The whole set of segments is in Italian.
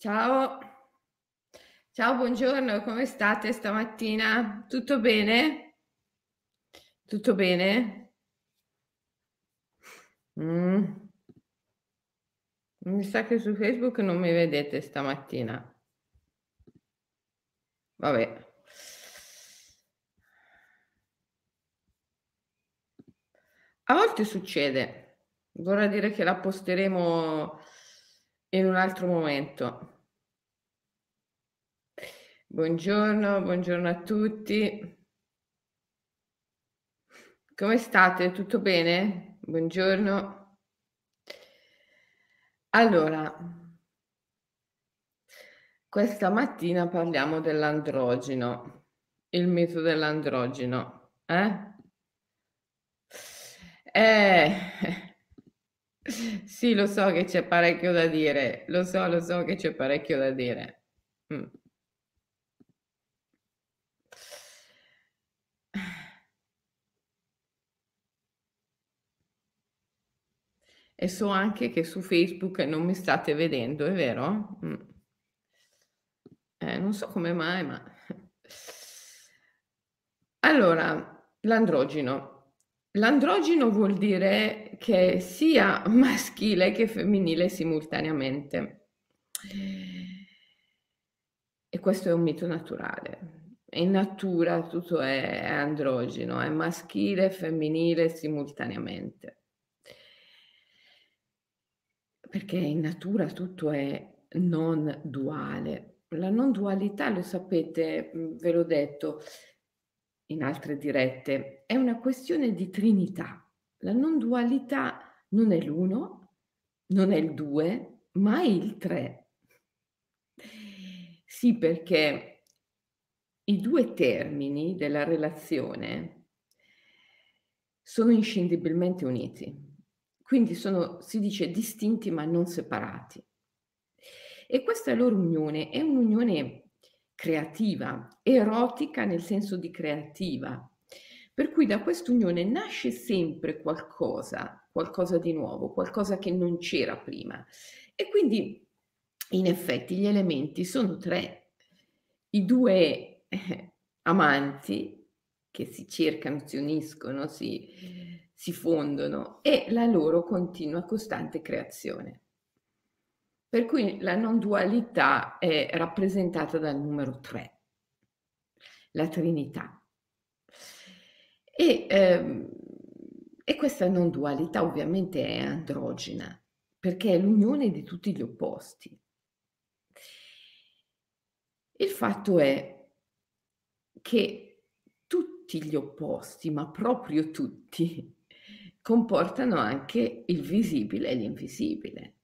Ciao. Ciao, buongiorno, come state stamattina? Tutto bene? Tutto bene? Mm. Mi sa che su Facebook non mi vedete stamattina. Vabbè. A volte succede. Vorrà dire che la posteremo in un altro momento. Buongiorno, buongiorno a tutti. Come state? Tutto bene? Buongiorno. Allora, questa mattina parliamo dell'androgeno, il mito dell'androgeno. Eh? Eh, sì, lo so che c'è parecchio da dire, lo so, lo so che c'è parecchio da dire. Mm. E so anche che su Facebook non mi state vedendo, è vero? Mm. Eh, non so come mai, ma... Allora, l'androgeno. L'androgeno vuol dire che sia maschile che femminile simultaneamente. E questo è un mito naturale. In natura tutto è androgeno, è maschile e femminile simultaneamente perché in natura tutto è non duale. La non dualità, lo sapete, mhmm, ve l'ho detto in altre dirette, è una questione di trinità. La non dualità non è l'uno, non è il due, ma è il tre. Sì, perché i due termini della relazione sono inscindibilmente uniti. Quindi sono, si dice, distinti ma non separati. E questa loro unione è un'unione creativa, erotica nel senso di creativa. Per cui da quest'unione nasce sempre qualcosa, qualcosa di nuovo, qualcosa che non c'era prima. E quindi in effetti gli elementi sono tre. I due eh, amanti che si cercano, si uniscono, si, si fondono e la loro continua costante creazione. Per cui la non dualità è rappresentata dal numero 3, la Trinità. E, ehm, e questa non dualità ovviamente è androgena, perché è l'unione di tutti gli opposti. Il fatto è che tutti gli opposti, ma proprio tutti, comportano anche il visibile e l'invisibile.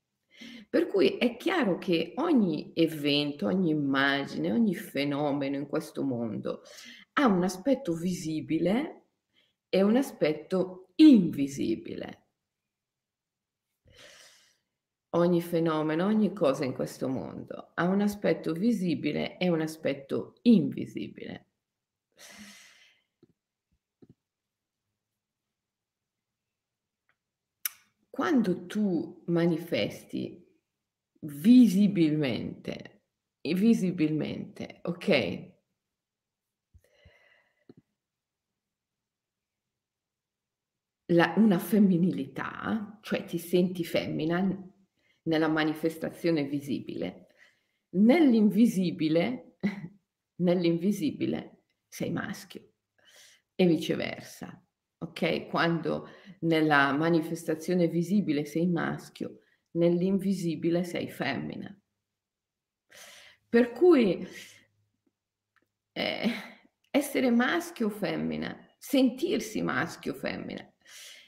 Per cui è chiaro che ogni evento, ogni immagine, ogni fenomeno in questo mondo ha un aspetto visibile e un aspetto invisibile. Ogni fenomeno, ogni cosa in questo mondo ha un aspetto visibile e un aspetto invisibile. Quando tu manifesti visibilmente, visibilmente, ok? La, una femminilità, cioè ti senti femmina nella manifestazione visibile, nell'invisibile, nell'invisibile sei maschio e viceversa ok? Quando nella manifestazione visibile sei maschio, nell'invisibile sei femmina. Per cui eh, essere maschio o femmina, sentirsi maschio o femmina,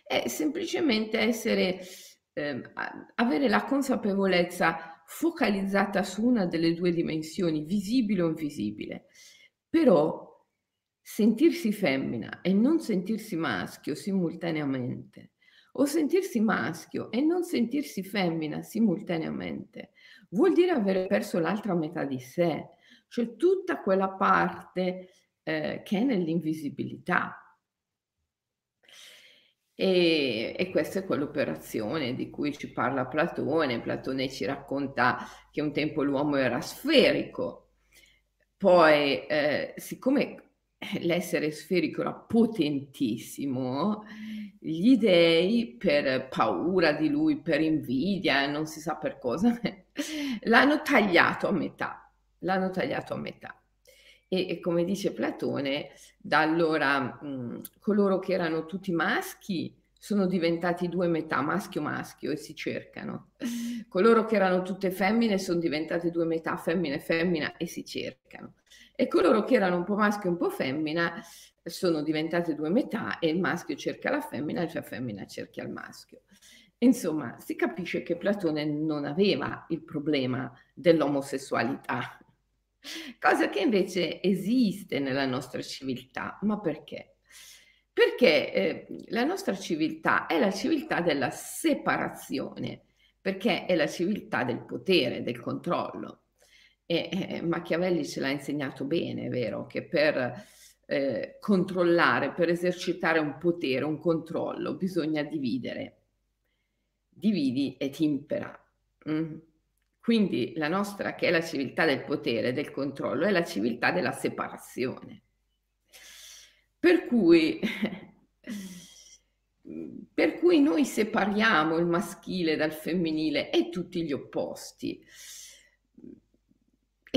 è semplicemente essere, eh, avere la consapevolezza focalizzata su una delle due dimensioni, visibile o invisibile. Però sentirsi femmina e non sentirsi maschio simultaneamente, o sentirsi maschio e non sentirsi femmina simultaneamente, vuol dire aver perso l'altra metà di sé, cioè tutta quella parte eh, che è nell'invisibilità. E, e questa è quell'operazione di cui ci parla Platone. Platone ci racconta che un tempo l'uomo era sferico, poi eh, siccome l'essere sferico era potentissimo, gli dei per paura di lui, per invidia, non si sa per cosa, l'hanno tagliato a metà, l'hanno tagliato a metà. E, e come dice Platone, da allora mh, coloro che erano tutti maschi sono diventati due metà, maschio maschio, e si cercano. Coloro che erano tutte femmine sono diventate due metà, femmina e femmina, e si cercano. E coloro che erano un po' maschio e un po' femmina sono diventate due metà e il maschio cerca la femmina e la femmina cerca il maschio. Insomma, si capisce che Platone non aveva il problema dell'omosessualità, cosa che invece esiste nella nostra civiltà. Ma perché? Perché eh, la nostra civiltà è la civiltà della separazione, perché è la civiltà del potere, del controllo. E Machiavelli ce l'ha insegnato bene, è vero, che per eh, controllare, per esercitare un potere, un controllo, bisogna dividere. Dividi et impera. Mm. Quindi la nostra, che è la civiltà del potere, del controllo, è la civiltà della separazione. Per cui, per cui noi separiamo il maschile dal femminile e tutti gli opposti.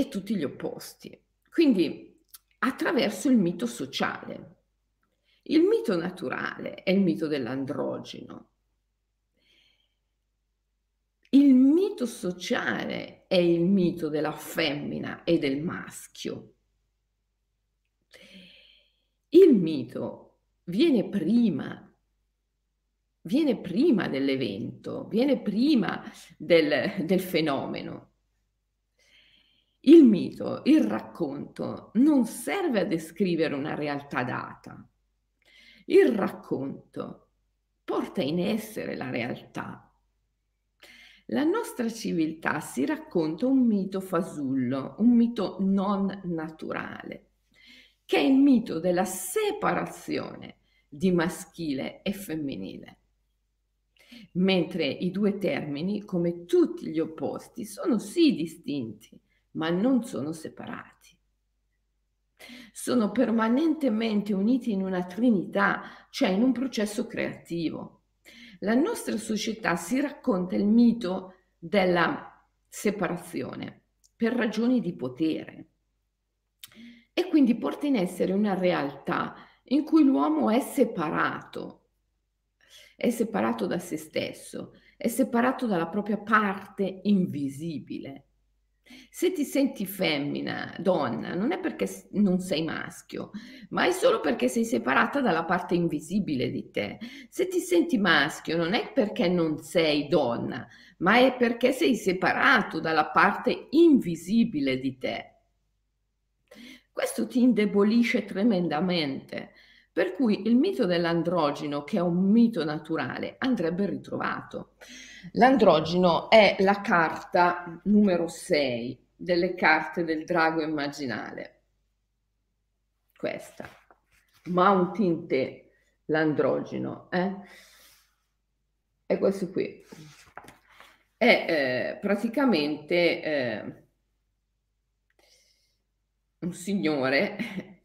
E tutti gli opposti. Quindi attraverso il mito sociale. Il mito naturale è il mito dell'androgeno. Il mito sociale è il mito della femmina e del maschio. Il mito viene prima, viene prima dell'evento, viene prima del, del fenomeno. Il mito, il racconto, non serve a descrivere una realtà data. Il racconto porta in essere la realtà. La nostra civiltà si racconta un mito fasullo, un mito non naturale che è il mito della separazione di maschile e femminile. Mentre i due termini, come tutti gli opposti, sono sì distinti, ma non sono separati. Sono permanentemente uniti in una trinità, cioè in un processo creativo. La nostra società si racconta il mito della separazione per ragioni di potere e quindi porta in essere una realtà in cui l'uomo è separato, è separato da se stesso, è separato dalla propria parte invisibile. Se ti senti femmina, donna, non è perché non sei maschio, ma è solo perché sei separata dalla parte invisibile di te. Se ti senti maschio, non è perché non sei donna, ma è perché sei separato dalla parte invisibile di te. Questo ti indebolisce tremendamente, per cui il mito dell'androgeno, che è un mito naturale, andrebbe ritrovato. L'androgeno è la carta numero 6 delle carte del drago immaginale. Questa, Mountain Te, l'androgeno, eh? è questo qui. È eh, praticamente... Eh, un signore,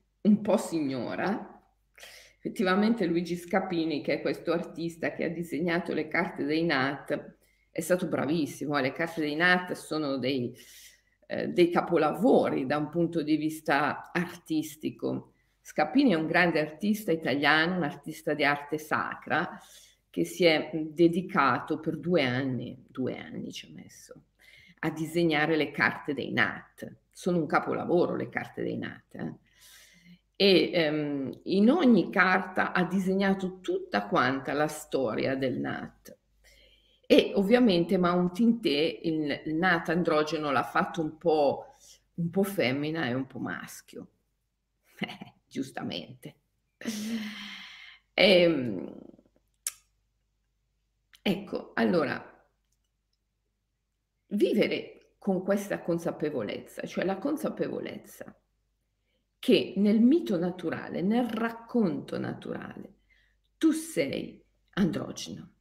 un po' signora, effettivamente Luigi Scapini, che è questo artista che ha disegnato le carte dei Nat, è stato bravissimo. Le carte dei Nat sono dei, eh, dei capolavori da un punto di vista artistico. Scapini è un grande artista italiano, un artista di arte sacra, che si è dedicato per due anni, due anni ci ha messo, a disegnare le carte dei Nat sono un capolavoro le carte dei Nat. Eh? E ehm, in ogni carta ha disegnato tutta quanta la storia del Nat. E ovviamente Mountain Te, il, il Nat androgeno l'ha fatto un po', un po' femmina e un po' maschio. Eh, giustamente. E, ehm, ecco, allora, vivere con questa consapevolezza, cioè la consapevolezza che nel mito naturale, nel racconto naturale, tu sei androgeno.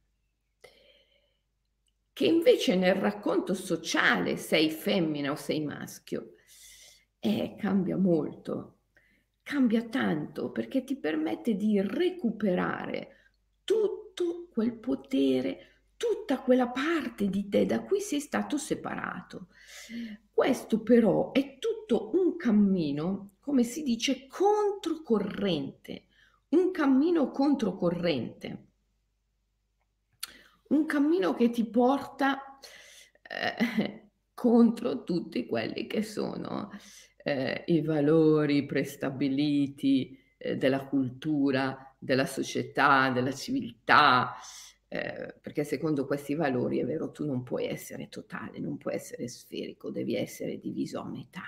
Che invece nel racconto sociale sei femmina o sei maschio, eh, cambia molto, cambia tanto perché ti permette di recuperare tutto quel potere, tutta quella parte di te da cui sei stato separato. Questo però è tutto un cammino, come si dice, controcorrente, un cammino controcorrente, un cammino che ti porta eh, contro tutti quelli che sono eh, i valori prestabiliti eh, della cultura, della società, della civiltà, eh, perché secondo questi valori è vero, tu non puoi essere totale, non puoi essere sferico, devi essere diviso a metà.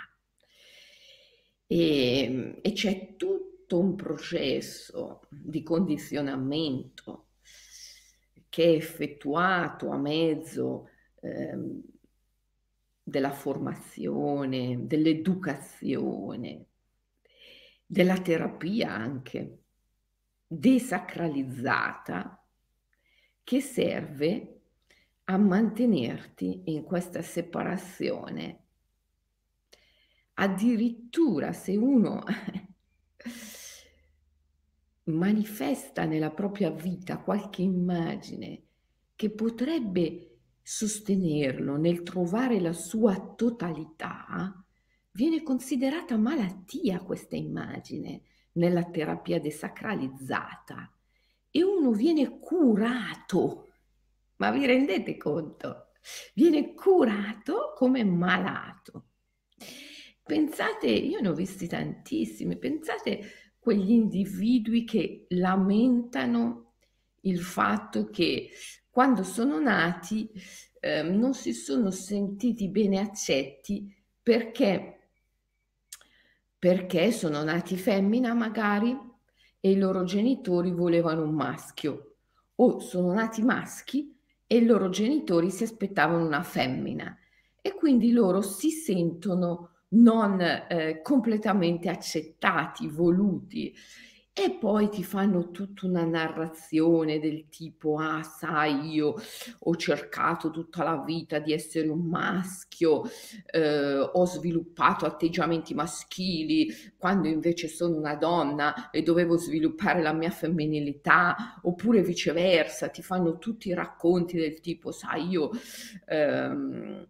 E, e c'è tutto un processo di condizionamento che è effettuato a mezzo ehm, della formazione, dell'educazione, della terapia anche desacralizzata che serve a mantenerti in questa separazione. Addirittura se uno manifesta nella propria vita qualche immagine che potrebbe sostenerlo nel trovare la sua totalità, viene considerata malattia questa immagine nella terapia desacralizzata e uno viene curato. Ma vi rendete conto? Viene curato come malato. Pensate, io ne ho visti tantissimi, pensate quegli individui che lamentano il fatto che quando sono nati eh, non si sono sentiti bene accetti perché, perché sono nati femmina magari e i loro genitori volevano un maschio. O sono nati maschi e i loro genitori si aspettavano una femmina. E quindi loro si sentono non eh, completamente accettati, voluti e poi ti fanno tutta una narrazione del tipo, ah, sai, io ho cercato tutta la vita di essere un maschio, eh, ho sviluppato atteggiamenti maschili, quando invece sono una donna e dovevo sviluppare la mia femminilità, oppure viceversa, ti fanno tutti i racconti del tipo, sai, io ehm,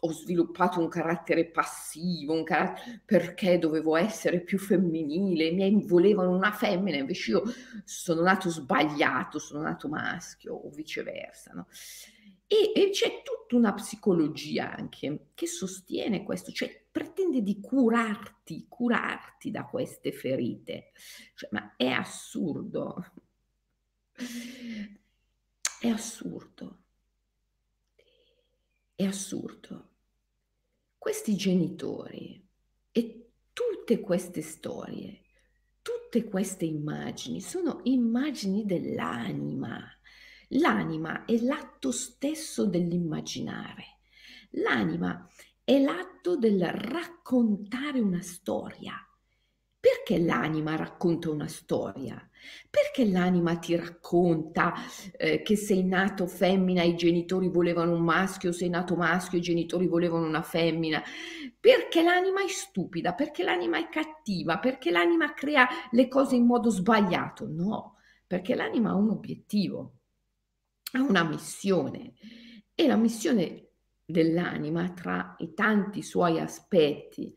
ho sviluppato un carattere passivo, un carattere perché dovevo essere più femminile, i miei volevano una femmina femmina, invece io sono nato sbagliato, sono nato maschio o viceversa. No? E, e, c'è tutta una psicologia anche che sostiene questo, cioè pretende di curarti, curarti da queste ferite. Cioè, ma è assurdo. È assurdo. È assurdo. Questi genitori e tutte queste storie tutte queste immagini sono immagini dell'anima. L'anima è l'atto stesso dell'immaginare. L'anima è l'atto del raccontare una storia. Perché l'anima racconta una storia? Perché l'anima ti racconta eh, che sei nato femmina e i genitori volevano un maschio, sei nato maschio e i genitori volevano una femmina? Perché l'anima è stupida, perché l'anima è cattiva, perché l'anima crea le cose in modo sbagliato? No, perché l'anima ha un obiettivo, ha una missione e la missione dell'anima tra i tanti suoi aspetti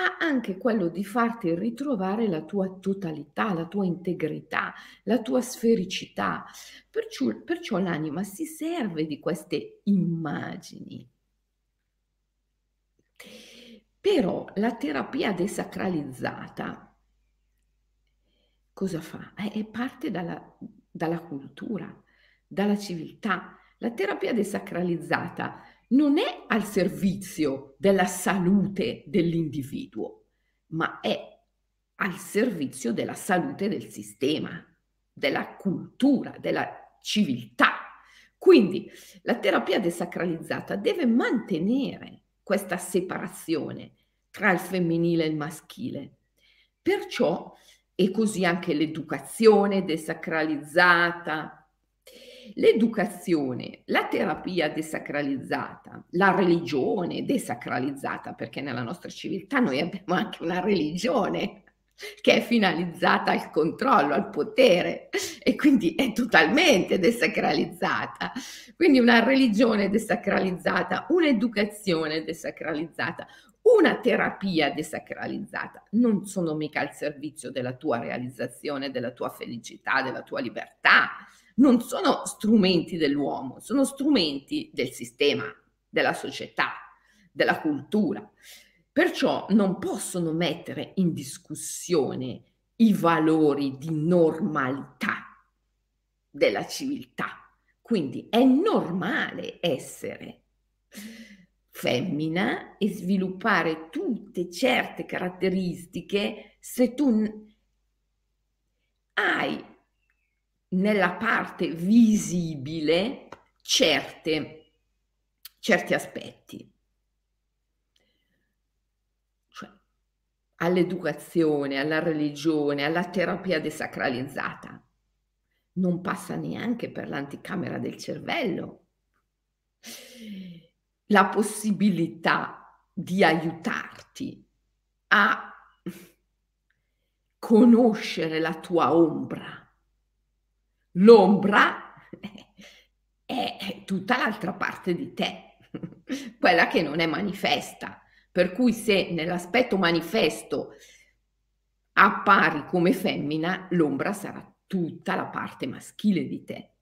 ha anche quello di farti ritrovare la tua totalità, la tua integrità, la tua sfericità. Perciò, perciò l'anima si serve di queste immagini. Però la terapia desacralizzata cosa fa? È parte dalla, dalla cultura, dalla civiltà. La terapia desacralizzata non è al servizio della salute dell'individuo, ma è al servizio della salute del sistema, della cultura, della civiltà. Quindi la terapia desacralizzata deve mantenere questa separazione tra il femminile e il maschile. Perciò, e così anche l'educazione desacralizzata, L'educazione, la terapia desacralizzata, la religione desacralizzata, perché nella nostra civiltà noi abbiamo anche una religione che è finalizzata al controllo, al potere e quindi è totalmente desacralizzata. Quindi una religione desacralizzata, un'educazione desacralizzata, una terapia desacralizzata non sono mica al servizio della tua realizzazione, della tua felicità, della tua libertà. Non sono strumenti dell'uomo, sono strumenti del sistema, della società, della cultura. Perciò non possono mettere in discussione i valori di normalità della civiltà. Quindi è normale essere femmina e sviluppare tutte certe caratteristiche se tu hai nella parte visibile certe, certi aspetti. Cioè, all'educazione, alla religione, alla terapia desacralizzata. Non passa neanche per l'anticamera del cervello la possibilità di aiutarti a conoscere la tua ombra. L'ombra è tutta l'altra parte di te, quella che non è manifesta. Per cui se nell'aspetto manifesto appari come femmina, l'ombra sarà tutta la parte maschile di te.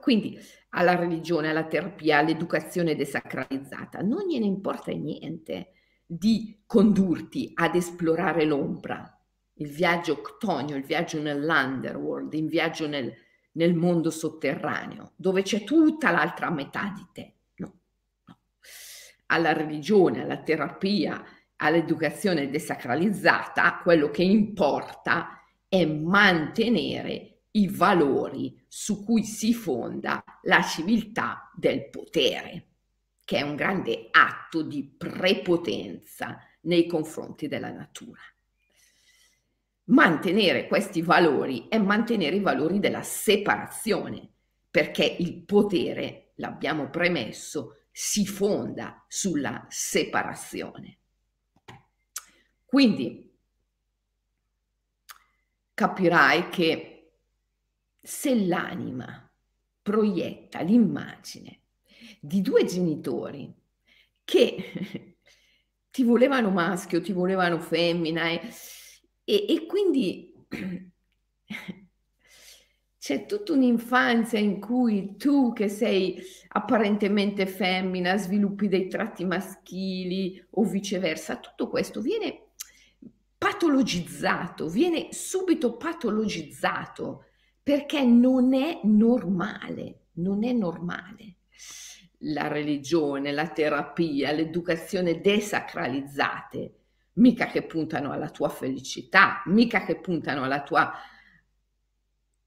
Quindi alla religione, alla terapia, all'educazione desacralizzata, non gliene importa niente di condurti ad esplorare l'ombra, il viaggio octonio, il viaggio nell'underworld, il viaggio nel, nel mondo sotterraneo, dove c'è tutta l'altra metà di te. No, no. Alla religione, alla terapia, all'educazione desacralizzata, quello che importa è mantenere i valori su cui si fonda la civiltà del potere, che è un grande atto di prepotenza nei confronti della natura. Mantenere questi valori è mantenere i valori della separazione, perché il potere, l'abbiamo premesso, si fonda sulla separazione. Quindi capirai che se l'anima proietta l'immagine di due genitori che ti volevano maschio, ti volevano femmina e, e, e quindi c'è tutta un'infanzia in cui tu che sei apparentemente femmina sviluppi dei tratti maschili o viceversa, tutto questo viene patologizzato, viene subito patologizzato perché non è normale, non è normale. La religione, la terapia, l'educazione desacralizzate, mica che puntano alla tua felicità, mica che puntano alla tua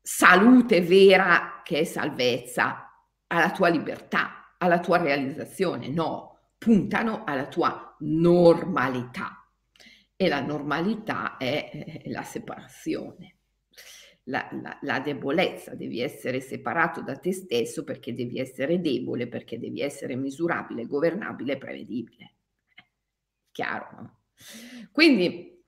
salute vera che è salvezza, alla tua libertà, alla tua realizzazione, no, puntano alla tua normalità. E la normalità è la separazione la, la, la, debolezza, devi essere separato da te stesso perché devi essere debole, perché devi essere misurabile, governabile prevedibile. Chiaro, no? Quindi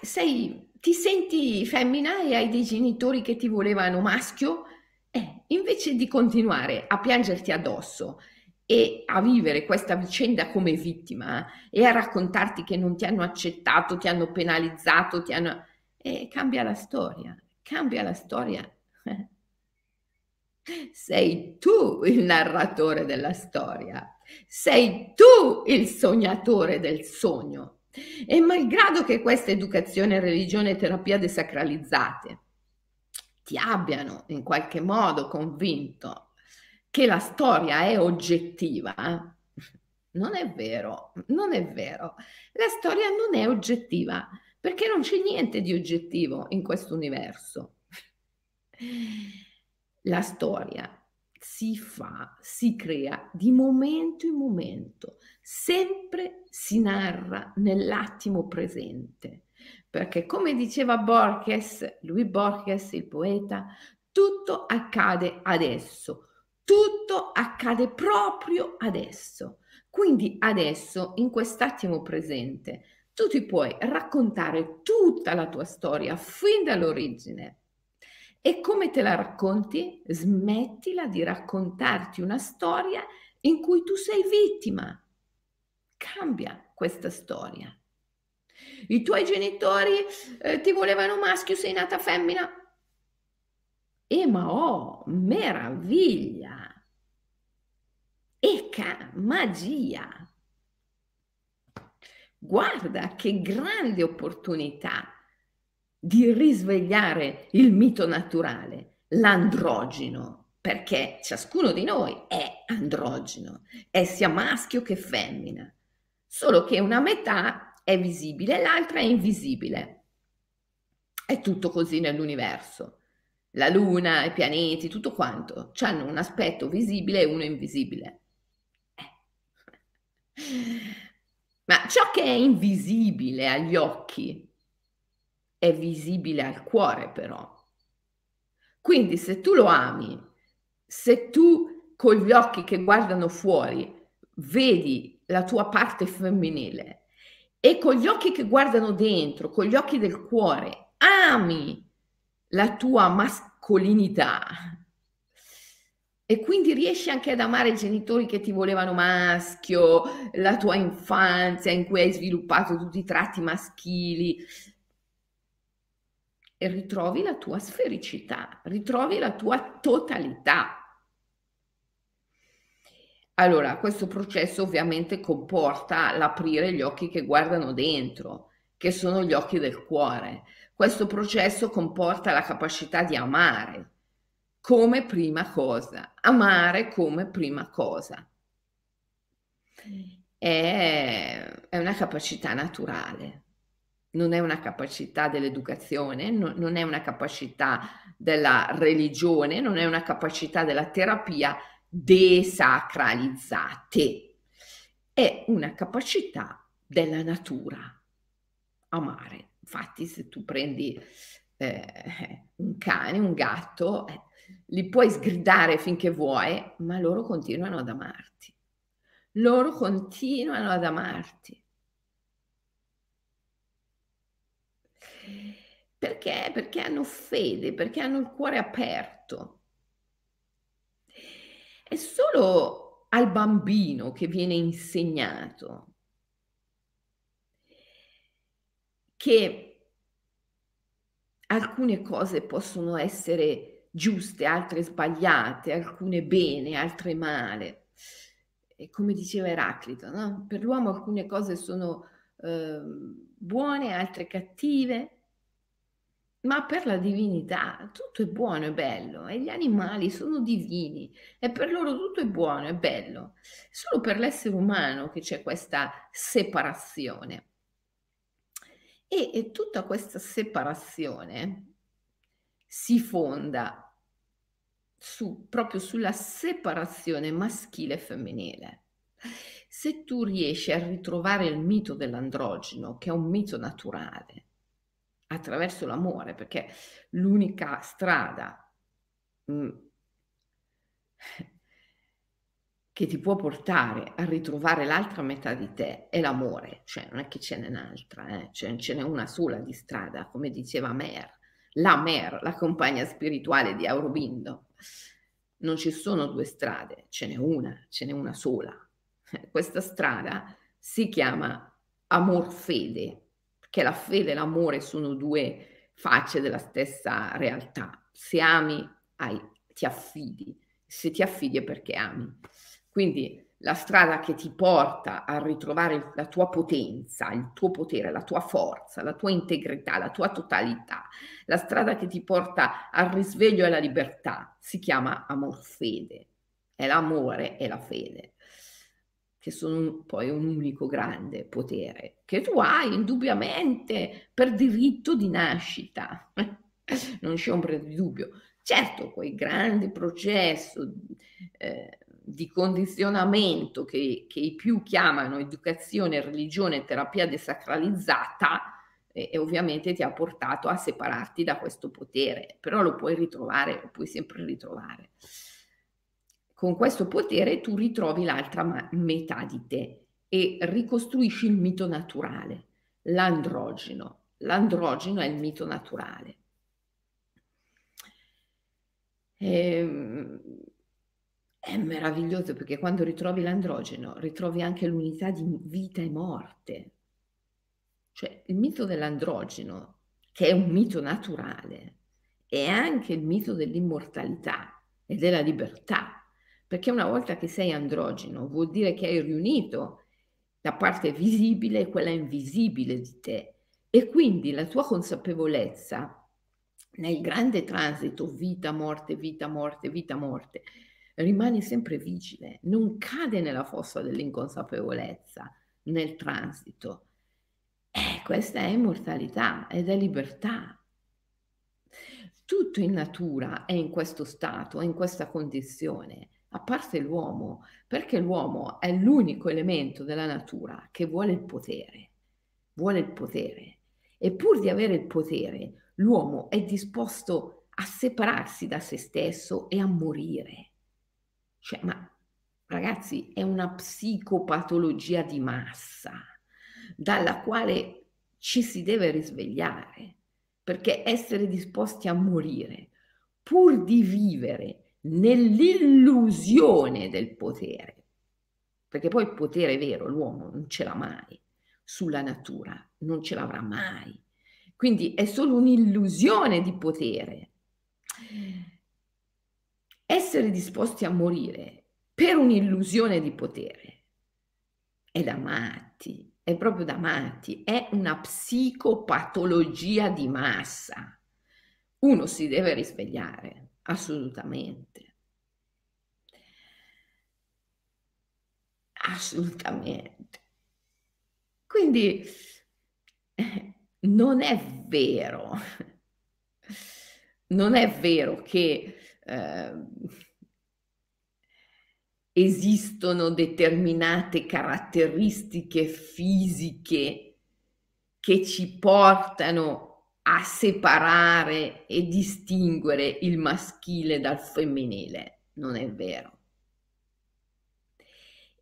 sei, ti senti femmina e hai dei genitori che ti volevano maschio, eh, invece di continuare a piangerti addosso e a vivere questa vicenda come vittima e a raccontarti che non ti hanno accettato, ti hanno penalizzato, ti hanno e cambia la storia, cambia la storia. Sei tu il narratore della storia, sei tu il sognatore del sogno. E malgrado che questa educazione, religione e terapia desacralizzate ti abbiano in qualche modo convinto che la storia è oggettiva, non è vero, non è vero. La storia non è oggettiva perché non c'è niente di oggettivo in questo universo. La storia si fa, si crea di momento in momento, sempre si narra nell'attimo presente, perché come diceva Borges, lui Borges, il poeta, tutto accade adesso, tutto accade proprio adesso. Quindi adesso, in quest'attimo presente, tu ti puoi raccontare tutta la tua storia fin dall'origine. E come te la racconti? Smettila di raccontarti una storia in cui tu sei vittima. Cambia questa storia. I tuoi genitori eh, ti volevano maschio, sei nata femmina. E ma oh, meraviglia! Ecca, magia! Guarda che grande opportunità di risvegliare il mito naturale, l'androgeno, perché ciascuno di noi è androgeno, è sia maschio che femmina, solo che una metà è visibile e l'altra è invisibile. È tutto così nell'universo. La Luna, i pianeti, tutto quanto, hanno un aspetto visibile e uno invisibile. Eh. Ma ciò che è invisibile agli occhi è visibile al cuore però. Quindi se tu lo ami, se tu con gli occhi che guardano fuori vedi la tua parte femminile e con gli occhi che guardano dentro, con gli occhi del cuore, ami la tua mascolinità e quindi riesci anche ad amare i genitori che ti volevano maschio, la tua infanzia in cui hai sviluppato tutti i tratti maschili e ritrovi la tua sfericità, ritrovi la tua totalità. Allora, questo processo ovviamente comporta l'aprire gli occhi che guardano dentro, che sono gli occhi del cuore. Questo processo comporta la capacità di amare come prima cosa, amare come prima cosa. È, una capacità naturale, non è una capacità dell'educazione, no, non è una capacità della religione, non è una capacità della terapia, desacralizzate. È una capacità della natura, amare. Infatti se tu prendi eh, un cane, un gatto, eh, li puoi sgridare finché vuoi, ma loro continuano ad amarti. Loro continuano ad amarti. Perché? Perché hanno fede, perché hanno il cuore aperto. È solo al bambino che viene insegnato che alcune cose possono essere giuste, altre sbagliate, alcune bene, altre male. E come diceva Eraclito, no? per l'uomo alcune cose sono eh, buone, altre cattive, ma per la divinità tutto è buono e bello e gli animali sono divini e per loro tutto è buono e bello. Solo per l'essere umano che c'è questa separazione. E, e tutta questa separazione si fonda su, proprio sulla separazione maschile e femminile. Se tu riesci a ritrovare il mito dell'androgeno, che è un mito naturale, attraverso l'amore, perché l'unica strada mm, che ti può portare a ritrovare l'altra metà di te è l'amore, cioè non è che ce n'è un'altra, eh? cioè, ce n'è una sola di strada, come diceva Mer, la Mer, la compagna spirituale di Aurobindo. Non ci sono due strade, ce n'è una, ce n'è una sola. Questa strada si chiama amor fede, che la fede e l'amore sono due facce della stessa realtà. Se ami, hai, ti affidi. Se ti affidi è perché ami. Quindi la strada che ti porta a ritrovare la tua potenza, il tuo potere, la tua forza, la tua integrità, la tua totalità, la strada che ti porta al risveglio e alla libertà, si chiama amor fede. È l'amore e la fede che sono poi un unico grande potere, che tu hai indubbiamente per diritto di nascita, non c'è ombra di dubbio. Certo, quel grande processo eh, di condizionamento che, che, i più chiamano educazione, religione, terapia desacralizzata, e, e ovviamente ti ha portato a separarti da questo potere, però lo puoi ritrovare, lo puoi sempre ritrovare. Con questo potere tu ritrovi l'altra ma- metà di te e ricostruisci il mito naturale, l'androgeno. L'androgeno è il mito naturale. Ehm, è meraviglioso perché quando ritrovi l'androgeno ritrovi anche l'unità di vita e morte. Cioè il mito dell'androgeno, che è un mito naturale, è anche il mito dell'immortalità e della libertà, perché una volta che sei androgeno vuol dire che hai riunito la parte visibile e quella invisibile di te. E quindi la tua consapevolezza nel grande transito vita, morte, vita, morte, vita, morte, rimane sempre vigile, non cade nella fossa dell'inconsapevolezza nel transito. Eh, questa è immortalità ed è libertà. Tutto in natura è in questo stato, è in questa condizione, a parte l'uomo, perché l'uomo è l'unico elemento della natura che vuole il potere, vuole il potere. E pur di avere il potere, l'uomo è disposto a separarsi da se stesso e a morire. Cioè, ma ragazzi, è una psicopatologia di massa dalla quale ci si deve risvegliare, perché essere disposti a morire pur di vivere nell'illusione del potere, perché poi il potere vero l'uomo non ce l'ha mai sulla natura, non ce l'avrà mai. Quindi è solo un'illusione di potere. Essere disposti a morire per un'illusione di potere è da matti, è proprio da matti, è una psicopatologia di massa. Uno si deve risvegliare, assolutamente. Assolutamente. Quindi eh, non è vero, non è vero che eh, esistono determinate caratteristiche fisiche che ci portano a separare e distinguere il maschile dal femminile. Non è vero.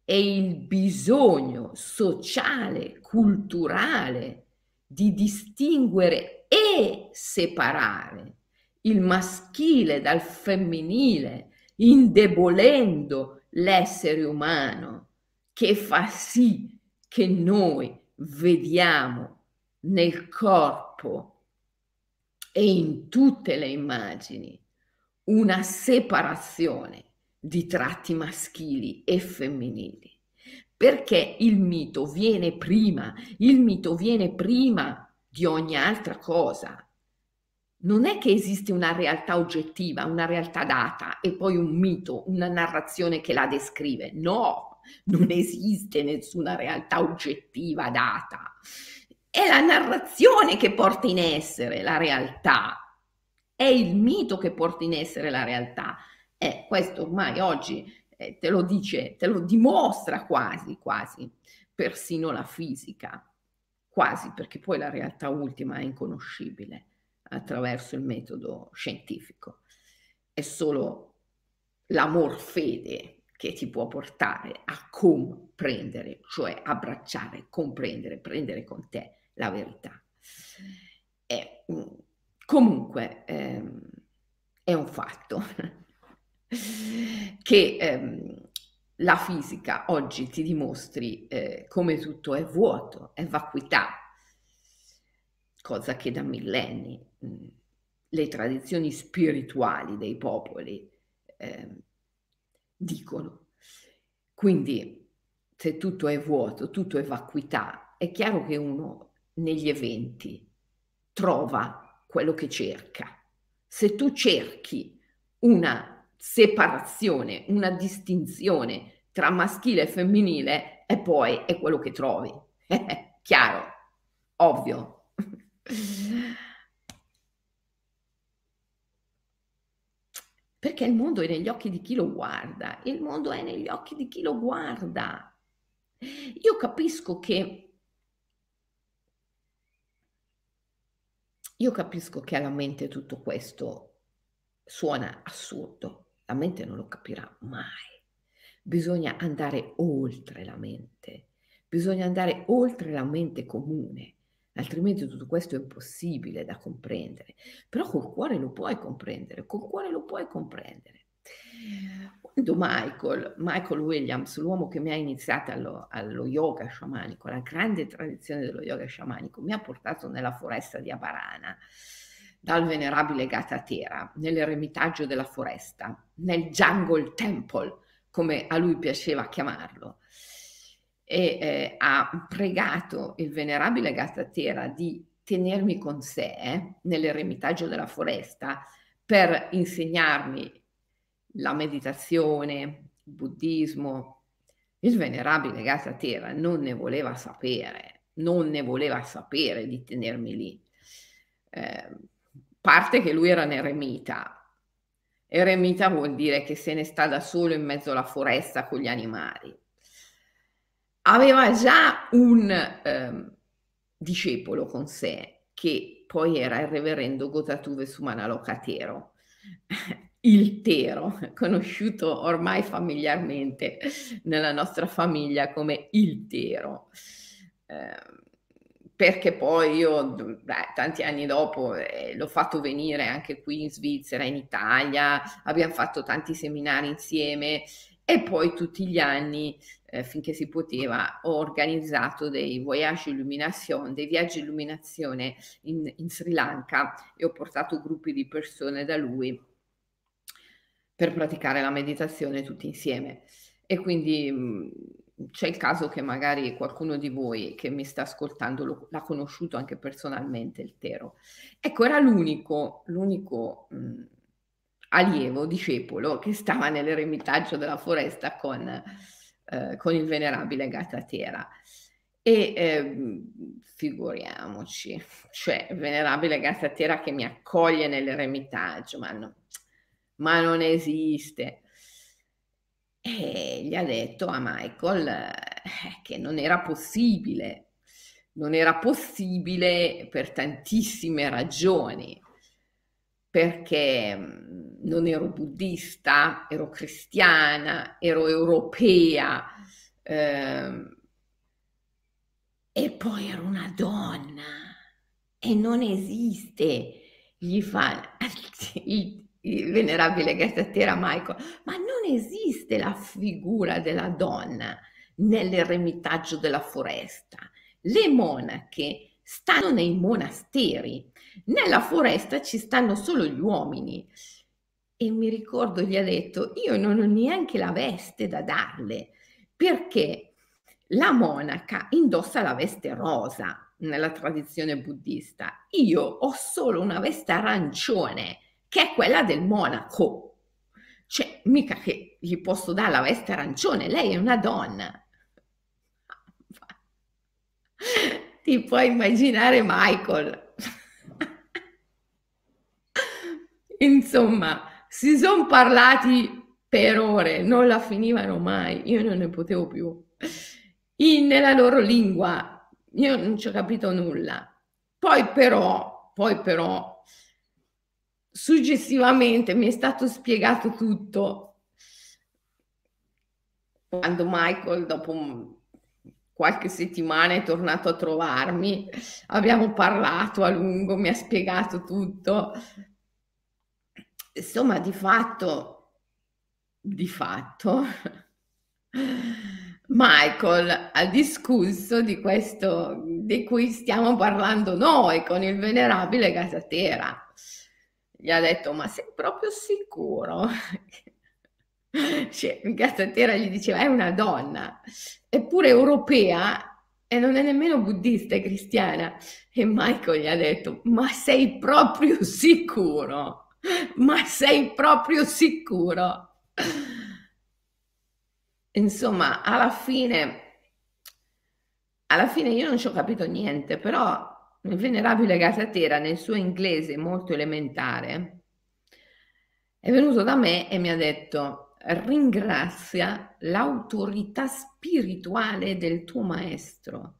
È il bisogno sociale, culturale di distinguere e separare il maschile dal femminile, indebolendo l'essere umano che fa sì che noi vediamo nel corpo e in tutte le immagini una separazione di tratti maschili e femminili. Perché il mito viene prima, il mito viene prima di ogni altra cosa non è che esiste una realtà oggettiva, una realtà data e poi un mito, una narrazione che la descrive. No, non esiste nessuna realtà oggettiva data. È la narrazione che porta in essere la realtà. È il mito che porta in essere la realtà. E questo ormai oggi eh, te lo dice, te lo dimostra quasi, quasi, persino la fisica. Quasi, perché poi la realtà ultima è inconoscibile attraverso il metodo scientifico. È solo l'amor fede che ti può portare a comprendere, cioè abbracciare, comprendere, prendere con te la verità. E, mm, comunque ehm, è un fatto che ehm, la fisica oggi ti dimostri eh, come tutto è vuoto, è vacuità, cosa che da millenni mh, le tradizioni spirituali dei popoli eh, dicono. Quindi se tutto è vuoto, tutto è vacuità, è chiaro che uno negli eventi trova quello che cerca. Se tu cerchi una separazione, una distinzione tra maschile e femminile, e poi è quello che trovi. Chiaro, ovvio, perché il mondo è negli occhi di chi lo guarda, il mondo è negli occhi di chi lo guarda. Io capisco che io capisco che alla mente tutto questo suona assurdo, la mente non lo capirà mai. Bisogna andare oltre la mente, bisogna andare oltre la mente comune, altrimenti tutto questo è impossibile da comprendere. Però col cuore lo puoi comprendere, col cuore lo puoi comprendere. Quando Michael, Michael Williams, l'uomo che mi ha iniziato allo, allo yoga sciamanico, la grande tradizione dello yoga sciamanico, mi ha portato nella foresta di Abarana, dal venerabile Gatatera, nell'eremitaggio della foresta, nel Jungle Temple, come a lui piaceva chiamarlo, e eh, ha pregato il venerabile Gatatera di tenermi con sé eh, nell'eremitaggio della foresta per insegnarmi la meditazione, il buddismo. Il venerabile Gatatera non ne voleva sapere, non ne voleva sapere di tenermi lì. Eh, parte che lui era un eremita. Eremita vuol dire che se ne sta da solo in mezzo alla foresta con gli animali. Aveva già un eh, discepolo con sé, che poi era il reverendo Gotatuve Sumanalokatero il Tero, conosciuto ormai familiarmente nella nostra famiglia come il Tero. Eh, perché poi io, beh, tanti anni dopo, eh, l'ho fatto venire anche qui in Svizzera, in Italia, abbiamo fatto tanti seminari insieme e poi tutti gli anni, eh, finché si poteva, ho organizzato dei voyage illumination, dei viaggi illuminazione in, in Sri Lanka e ho portato gruppi di persone da lui per praticare la meditazione tutti insieme. E quindi mh, mhmm, c'è il caso che magari qualcuno di voi che mi sta ascoltando lo, l'ha conosciuto anche personalmente il Tero. Ecco, era l'unico, l'unico mh, mhmm, allievo, discepolo, che stava nell'eremitaggio della foresta con, eh, con il venerabile Gatatera. E eh, figuriamoci, cioè il venerabile Gatatera che mi accoglie nell'eremitaggio, ma no, ma non esiste. E gli ha detto a Michael eh, che non era possibile, non era possibile per tantissime ragioni, perché mm, non ero buddista, ero cristiana, ero europea eh, e poi ero una donna e non esiste. Gli fa il, il venerabile Gatatera Michael, ma non esiste la figura della donna nell'eremitaggio della foresta. Le monache stanno nei monasteri, nella foresta ci stanno solo gli uomini. E mi ricordo gli ha detto, io non ho neanche la veste da darle, perché la monaca indossa la veste rosa nella tradizione buddista. Io ho solo una veste arancione che è quella del monaco. Cioè, mica che gli posso dare la veste arancione, lei è una donna. Ti puoi immaginare Michael. Insomma, si sono parlati per ore, non la finivano mai, io non ne potevo più. In, nella loro lingua, io non ci ho capito nulla. Poi però, poi però successivamente mi è stato spiegato tutto quando Michael dopo qualche settimana è tornato a trovarmi, abbiamo parlato a lungo, mi ha spiegato tutto. Insomma, di fatto, di fatto, Michael ha discusso di questo di cui stiamo parlando noi con il venerabile Gasatera gli ha detto ma sei proprio sicuro? cioè, Gazzatera gli diceva è una donna, eppure europea e non è nemmeno buddista, è cristiana. E Michael gli ha detto ma sei proprio sicuro? Ma sei proprio sicuro? Insomma, alla fine, alla fine io non ci ho capito niente, però il venerabile Gasatera nel suo inglese molto elementare è venuto da me e mi ha detto ringrazia l'autorità spirituale del tuo maestro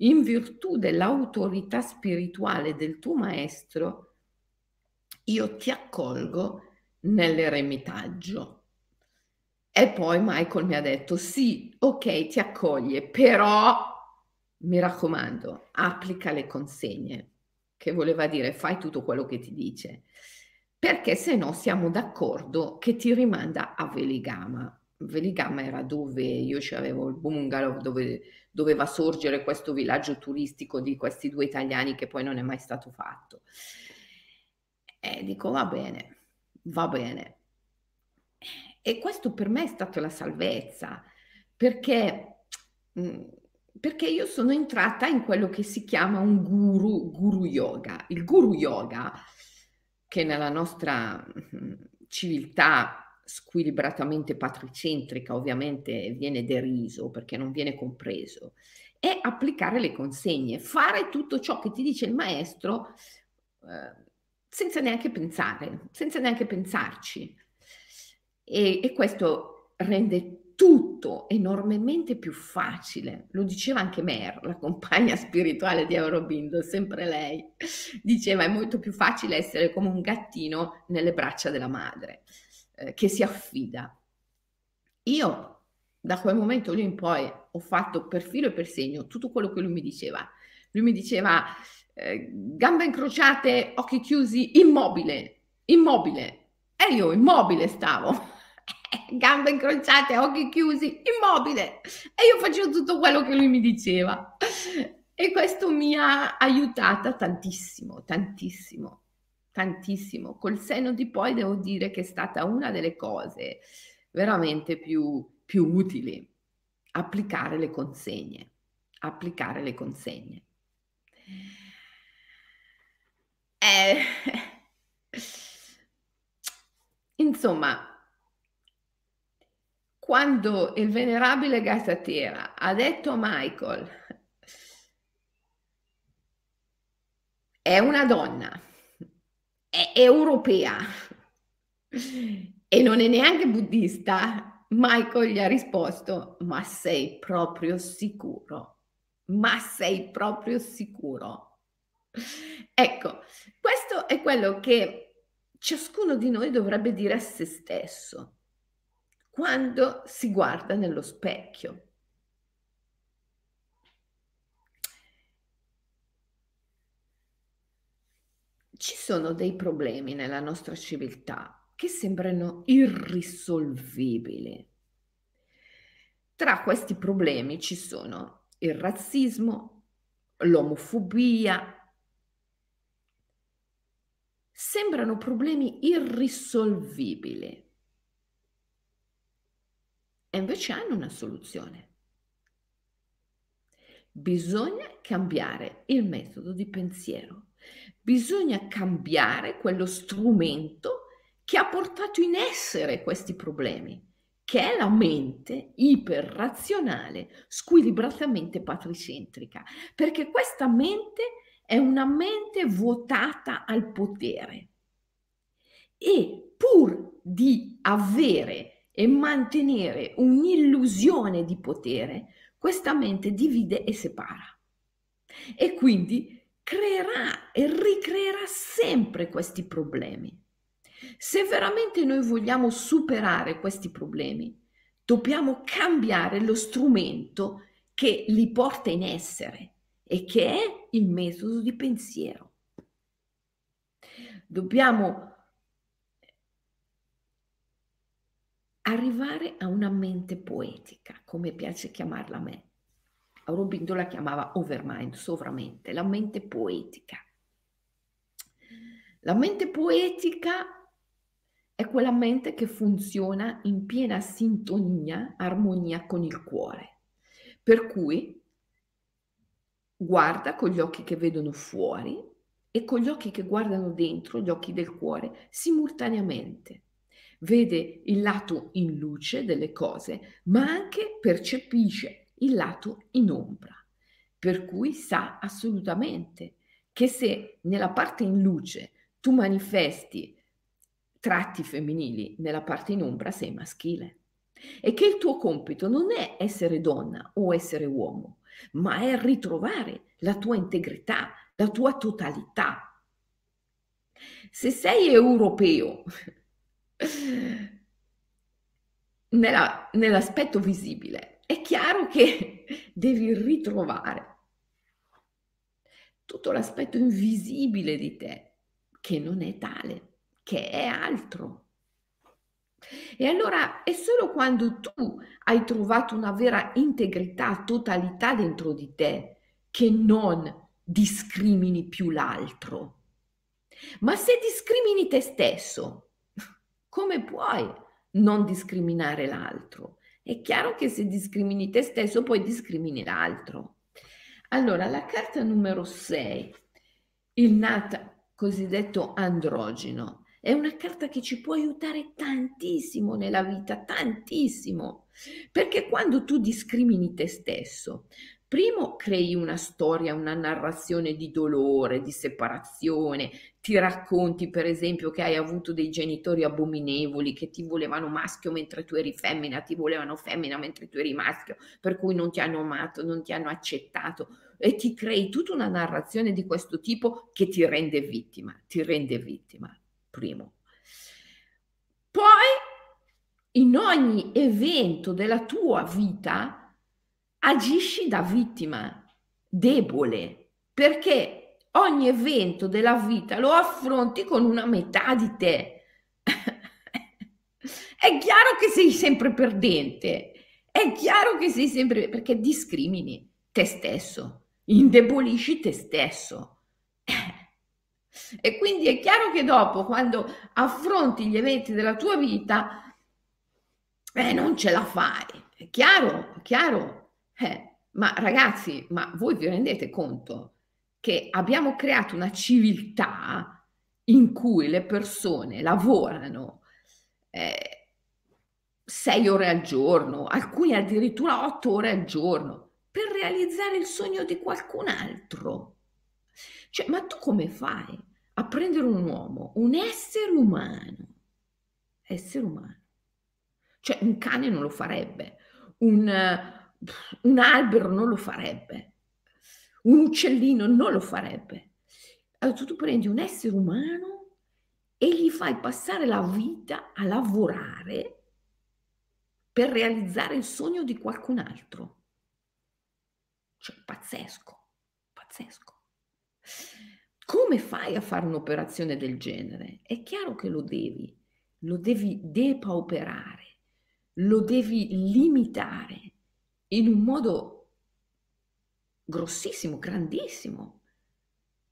in virtù dell'autorità spirituale del tuo maestro, io ti accolgo nell'eremitaggio. E poi Michael mi ha detto, sì, ok, ti accoglie, però mi raccomando, applica le consegne, che voleva dire fai tutto quello che ti dice, perché se no siamo d'accordo che ti rimanda a Veligama. Veligama era dove io avevo il bungalow, dove doveva sorgere questo villaggio turistico di questi due italiani che poi non è mai stato fatto. E dico va bene, va bene. E questo per me è stata la salvezza, perché, mm, perché io sono entrata in quello che si chiama un guru, guru yoga. Il guru yoga, che nella nostra mm, civiltà squilibratamente patricentrica ovviamente viene deriso perché non viene compreso, è applicare le consegne, fare tutto ciò che ti dice il maestro eh, senza neanche pensare, senza neanche pensarci. E, e questo rende tutto enormemente più facile. Lo diceva anche Mer, la compagna spirituale di Aurobindo, sempre lei. Diceva è molto più facile essere come un gattino nelle braccia della madre, eh, che si affida. Io da quel momento lì in poi ho fatto per filo e per segno tutto quello che lui mi diceva. Lui mi diceva eh, gambe incrociate, occhi chiusi, immobile, immobile. E io immobile stavo gambe incrociate, occhi chiusi, immobile. E io facevo tutto quello che lui mi diceva. E questo mi ha aiutata tantissimo, tantissimo, tantissimo. Col senno di poi devo dire che è stata una delle cose veramente più, più utili, applicare le consegne, applicare le consegne. Eh, insomma, quando il venerabile Gassatera ha detto a Michael, è una donna, è europea e non è neanche buddista, Michael gli ha risposto, ma sei proprio sicuro? Ma sei proprio sicuro? Ecco, questo è quello che ciascuno di noi dovrebbe dire a se stesso quando si guarda nello specchio. Ci sono dei problemi nella nostra civiltà che sembrano irrisolvibili. Tra questi problemi ci sono il razzismo, l'omofobia. Sembrano problemi irrisolvibili e invece hanno una soluzione. Bisogna cambiare il metodo di pensiero, bisogna cambiare quello strumento che ha portato in essere questi problemi, che è la mente iperrazionale, squilibratamente patricentrica, perché questa mente è una mente vuotata al potere. E pur di avere e mantenere un'illusione di potere, questa mente divide e separa. E quindi creerà e ricreerà sempre questi problemi. Se veramente noi vogliamo superare questi problemi, dobbiamo cambiare lo strumento che li porta in essere e che è il metodo di pensiero. Dobbiamo arrivare a una mente poetica, come piace chiamarla a me. Aurobindo la chiamava overmind, sovramente, la mente poetica. La mente poetica è quella mente che funziona in piena sintonia, armonia con il cuore. Per cui guarda con gli occhi che vedono fuori e con gli occhi che guardano dentro, gli occhi del cuore, simultaneamente vede il lato in luce delle cose, ma anche percepisce il lato in ombra, per cui sa assolutamente che se nella parte in luce tu manifesti tratti femminili, nella parte in ombra sei maschile. e che il tuo compito non è essere donna o essere uomo, ma è ritrovare la tua integrità, la tua totalità. Se sei europeo nella, nell'aspetto visibile, è chiaro che devi ritrovare tutto l'aspetto invisibile di te, che non è tale, che è altro. E allora è solo quando tu hai trovato una vera integrità, totalità dentro di te, che non discrimini più l'altro. Ma se discrimini te stesso, come puoi non discriminare l'altro? È chiaro che se discrimini te stesso, poi discrimini l'altro. Allora, la carta numero 6, il nata cosiddetto androgeno, è una carta che ci può aiutare tantissimo nella vita, tantissimo, perché quando tu discrimini te stesso, primo crei una storia, una narrazione di dolore, di separazione, ti racconti per esempio che hai avuto dei genitori abominevoli che ti volevano maschio mentre tu eri femmina, ti volevano femmina mentre tu eri maschio, per cui non ti hanno amato, non ti hanno accettato. E ti crei tutta una narrazione di questo tipo che ti rende vittima, ti rende vittima, primo. Poi in ogni evento della tua vita agisci da vittima debole, perché ogni evento della vita lo affronti con una metà di te. è chiaro che sei sempre perdente, è chiaro che sei sempre perché discrimini te stesso, indebolisci te stesso. E quindi è chiaro che dopo, quando affronti gli eventi della tua vita, eh, non ce la fai. È chiaro, è chiaro. Eh, ma ragazzi, ma voi vi rendete conto che abbiamo creato una civiltà in cui le persone lavorano eh, sei ore al giorno, alcuni addirittura otto ore al giorno, per realizzare il sogno di qualcun altro. Cioè, ma tu come fai a prendere un uomo, un essere umano, essere umano, cioè un cane non lo farebbe, un, un albero non lo farebbe, un uccellino non lo farebbe. Allora tu prendi un essere umano e gli fai passare la vita a lavorare per realizzare il sogno di qualcun altro. Cioè, pazzesco, pazzesco. Come fai a fare un'operazione del genere? È chiaro che lo devi, lo devi depauperare, lo devi limitare in un modo grossissimo, grandissimo.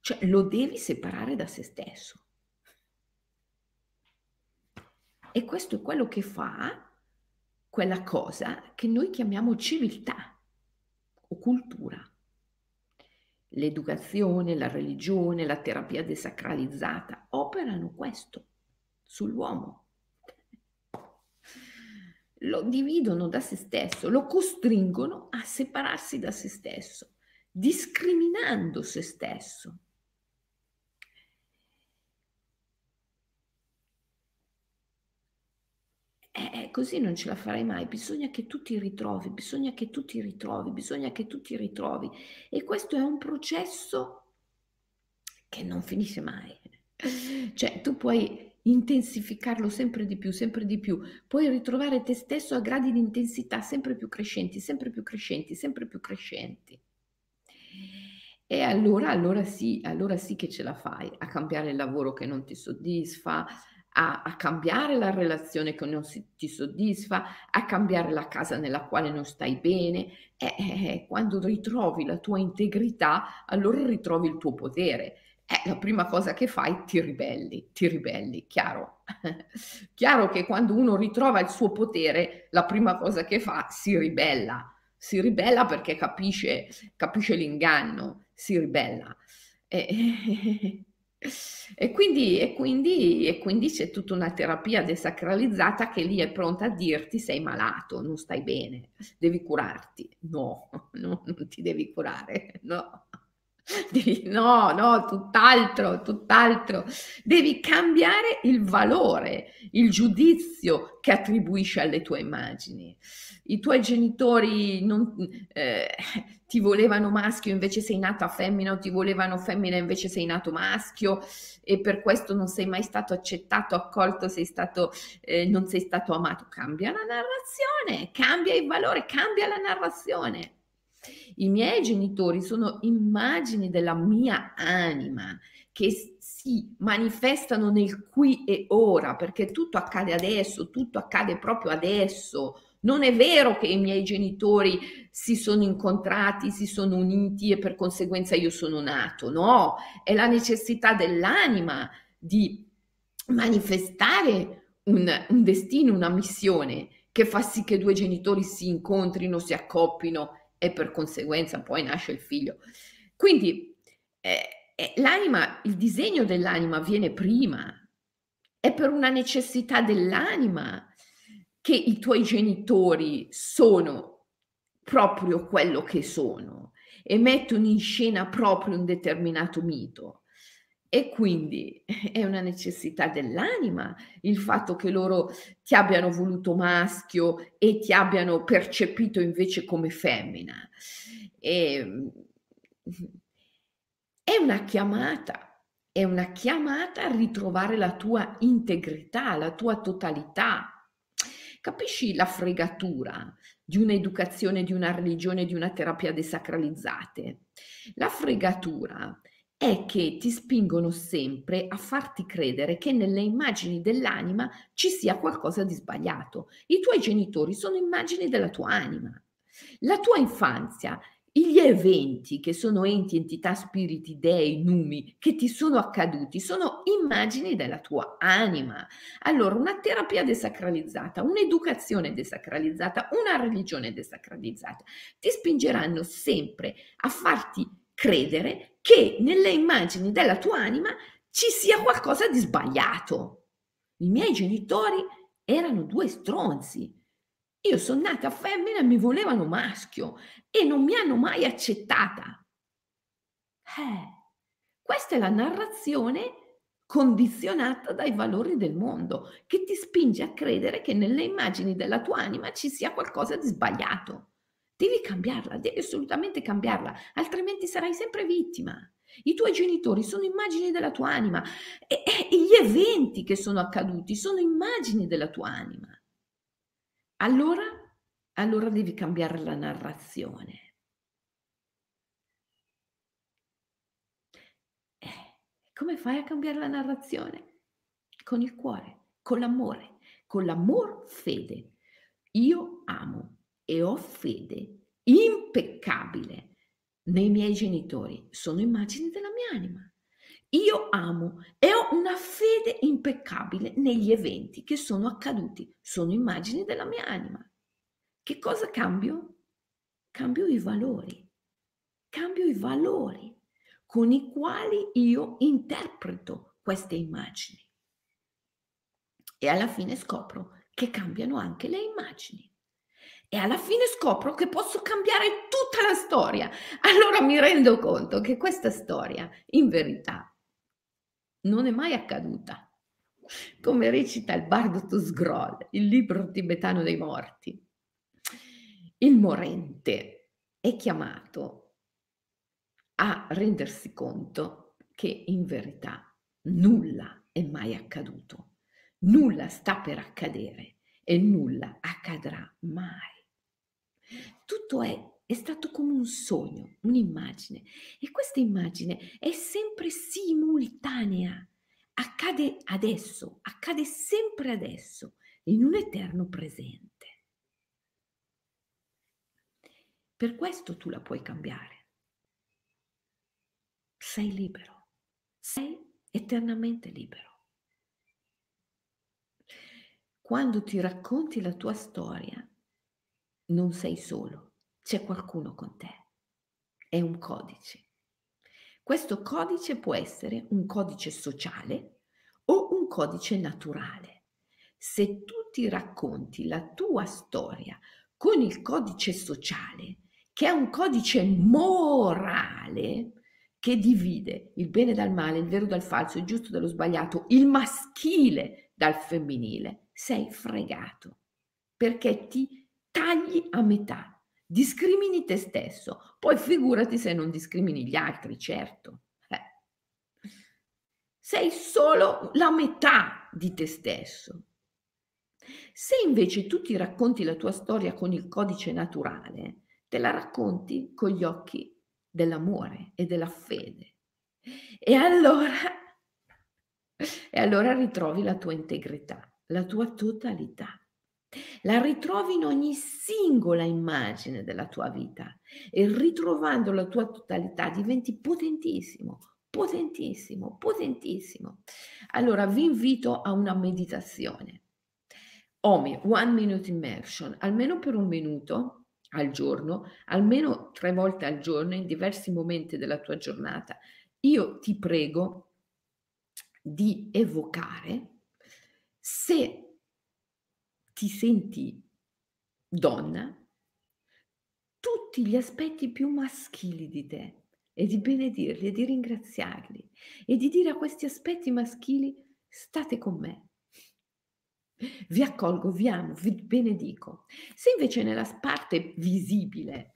Cioè lo devi separare da se stesso. E questo è quello che fa quella cosa che noi chiamiamo civiltà o cultura. L'educazione, la religione, la terapia desacralizzata operano questo sull'uomo lo dividono da se stesso, lo costringono a separarsi da se stesso, discriminando se stesso. Eh, così non ce la farai mai, bisogna che tu ti ritrovi, bisogna che tu ti ritrovi, bisogna che tu ti ritrovi. E questo è un processo che non finisce mai. Cioè, tu puoi intensificarlo sempre di più, sempre di più, puoi ritrovare te stesso a gradi di intensità sempre più crescenti, sempre più crescenti, sempre più crescenti. E allora, allora sì, allora sì che ce la fai a cambiare il lavoro che non ti soddisfa, a, a, cambiare la relazione che non si, ti soddisfa, a cambiare la casa nella quale non stai bene. E, e, quando ritrovi la tua integrità, allora ritrovi il tuo potere eh, la prima cosa che fai ti ribelli, ti ribelli, chiaro. chiaro che quando uno ritrova il suo potere, la prima cosa che fa si ribella, si ribella perché capisce, capisce l'inganno, si ribella. E, e, quindi, e, quindi, e quindi c'è tutta una terapia desacralizzata che lì è pronta a dirti sei malato, non stai bene, devi curarti. No, no non ti devi curare, no Devi no, no, tutt'altro, tutt'altro. Devi cambiare il valore, il giudizio che attribuisci alle tue immagini. I tuoi genitori non, eh, ti volevano maschio, invece sei nata femmina, o ti volevano femmina, invece sei nato maschio, e per questo non sei mai stato accettato, accolto, sei stato, eh, non sei stato amato. Cambia la narrazione, cambia il valore, cambia la narrazione. I miei genitori sono immagini della mia anima che si manifestano nel qui e ora, perché tutto accade adesso, tutto accade proprio adesso. Non è vero che i miei genitori si sono incontrati, si sono uniti e per conseguenza io sono nato, no, è la necessità dell'anima di manifestare un, un destino, una missione che fa sì che due genitori si incontrino, si accoppino e per conseguenza poi nasce il figlio. Quindi eh, eh, l'anima, il disegno dell'anima viene prima, è per una necessità dell'anima che i tuoi genitori sono proprio quello che sono e mettono in scena proprio un determinato mito. E quindi è una necessità dell'anima il fatto che loro ti abbiano voluto maschio e ti abbiano percepito invece come femmina. E, ehm, è una chiamata, è una chiamata a ritrovare la tua integrità, la tua totalità. Capisci la fregatura di un'educazione, di una religione, di una terapia desacralizzate? La fregatura è che ti spingono sempre a farti credere che nelle immagini dell'anima ci sia qualcosa di sbagliato. I tuoi genitori sono immagini della tua anima. La tua infanzia, gli eventi che sono enti, entità, spiriti, dei, numi che ti sono accaduti sono immagini della tua anima. Allora, una terapia desacralizzata, un'educazione desacralizzata, una religione desacralizzata ti spingeranno sempre a farti credere che nelle immagini della tua anima ci sia qualcosa di sbagliato. I miei genitori erano due stronzi. Io sono nata femmina e mi volevano maschio e non mi hanno mai accettata. Eh, questa è la narrazione condizionata dai valori del mondo, che ti spinge a credere che nelle immagini della tua anima ci sia qualcosa di sbagliato. Devi cambiarla, devi assolutamente cambiarla, altrimenti sarai sempre vittima. I tuoi genitori sono immagini della tua anima e, e gli eventi che sono accaduti sono immagini della tua anima. Allora, allora devi cambiare la narrazione. Eh, come fai a cambiare la narrazione? Con il cuore, con l'amore, con l'amor fede. Io amo e ho fede impeccabile nei miei genitori, sono immagini della mia anima. Io amo e ho una fede impeccabile negli eventi che sono accaduti, sono immagini della mia anima. Che cosa cambio? Cambio i valori, cambio i valori con i quali io interpreto queste immagini. E alla fine scopro che cambiano anche le immagini e alla fine scopro che posso cambiare tutta la storia. Allora mi rendo conto che questa storia, in verità, non è mai accaduta. Come recita il Bardo Tusgrol, il libro tibetano dei morti. Il morente è chiamato a rendersi conto che in verità nulla è mai accaduto, nulla sta per accadere e nulla accadrà mai tutto è, è stato come un sogno, un'immagine e questa immagine è sempre simultanea, accade adesso, accade sempre adesso, in un eterno presente. Per questo tu la puoi cambiare. Sei libero, sei eternamente libero. Quando ti racconti la tua storia, non sei solo, c'è qualcuno con te. È un codice. Questo codice può essere un codice sociale o un codice naturale. Se tu ti racconti la tua storia con il codice sociale, che è un codice morale, che divide il bene dal male, il vero dal falso, il giusto dallo sbagliato, il maschile dal femminile, sei fregato perché ti tagli a metà, discrimini te stesso, poi figurati se non discrimini gli altri, certo. Eh. Sei solo la metà di te stesso. Se invece tu ti racconti la tua storia con il codice naturale, te la racconti con gli occhi dell'amore e della fede. E allora, e allora ritrovi la tua integrità, la tua totalità. La ritrovi in ogni singola immagine della tua vita e ritrovando la tua totalità diventi potentissimo, potentissimo, potentissimo. Allora vi invito a una meditazione. OMI, One Minute Immersion, almeno per un minuto al giorno, almeno tre volte al giorno in diversi momenti della tua giornata. Io ti prego di evocare se ti senti donna, tutti gli aspetti più maschili di te e di benedirli e di ringraziarli e di dire a questi aspetti maschili state con me vi accolgo, vi amo, vi benedico. Se invece nella parte visibile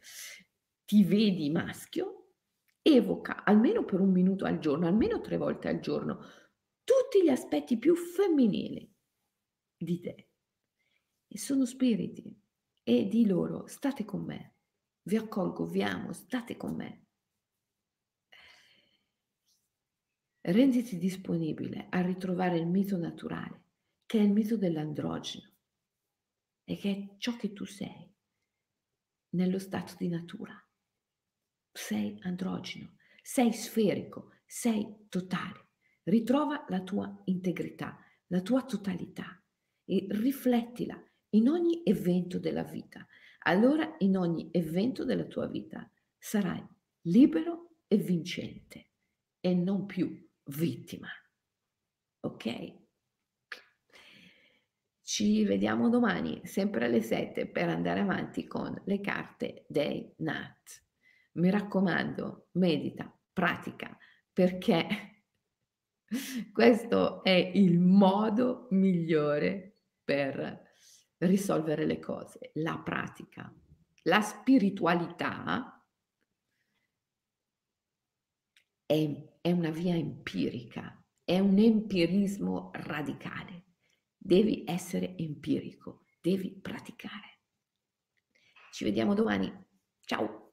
ti vedi maschio, evoca almeno per un minuto al giorno, almeno tre volte al giorno, tutti gli aspetti più femminili di te. E sono spiriti. E di loro, state con me. Vi accolgo, vi amo, state con me. Renditi disponibile a ritrovare il mito naturale che è il mito dell'androgeno e che è ciò che tu sei nello stato di natura. Sei androgeno, sei sferico, sei totale. Ritrova la tua integrità, la tua totalità e riflettila in ogni evento della vita. Allora in ogni evento della tua vita sarai libero e vincente e non più vittima. Ok? Ci vediamo domani, sempre alle 7, per andare avanti con le carte dei NAT. Mi raccomando, medita, pratica, perché questo è il modo migliore per risolvere le cose, la pratica. La spiritualità è, è una via empirica, è un empirismo radicale devi essere empirico, devi praticare. Ci vediamo domani. Ciao!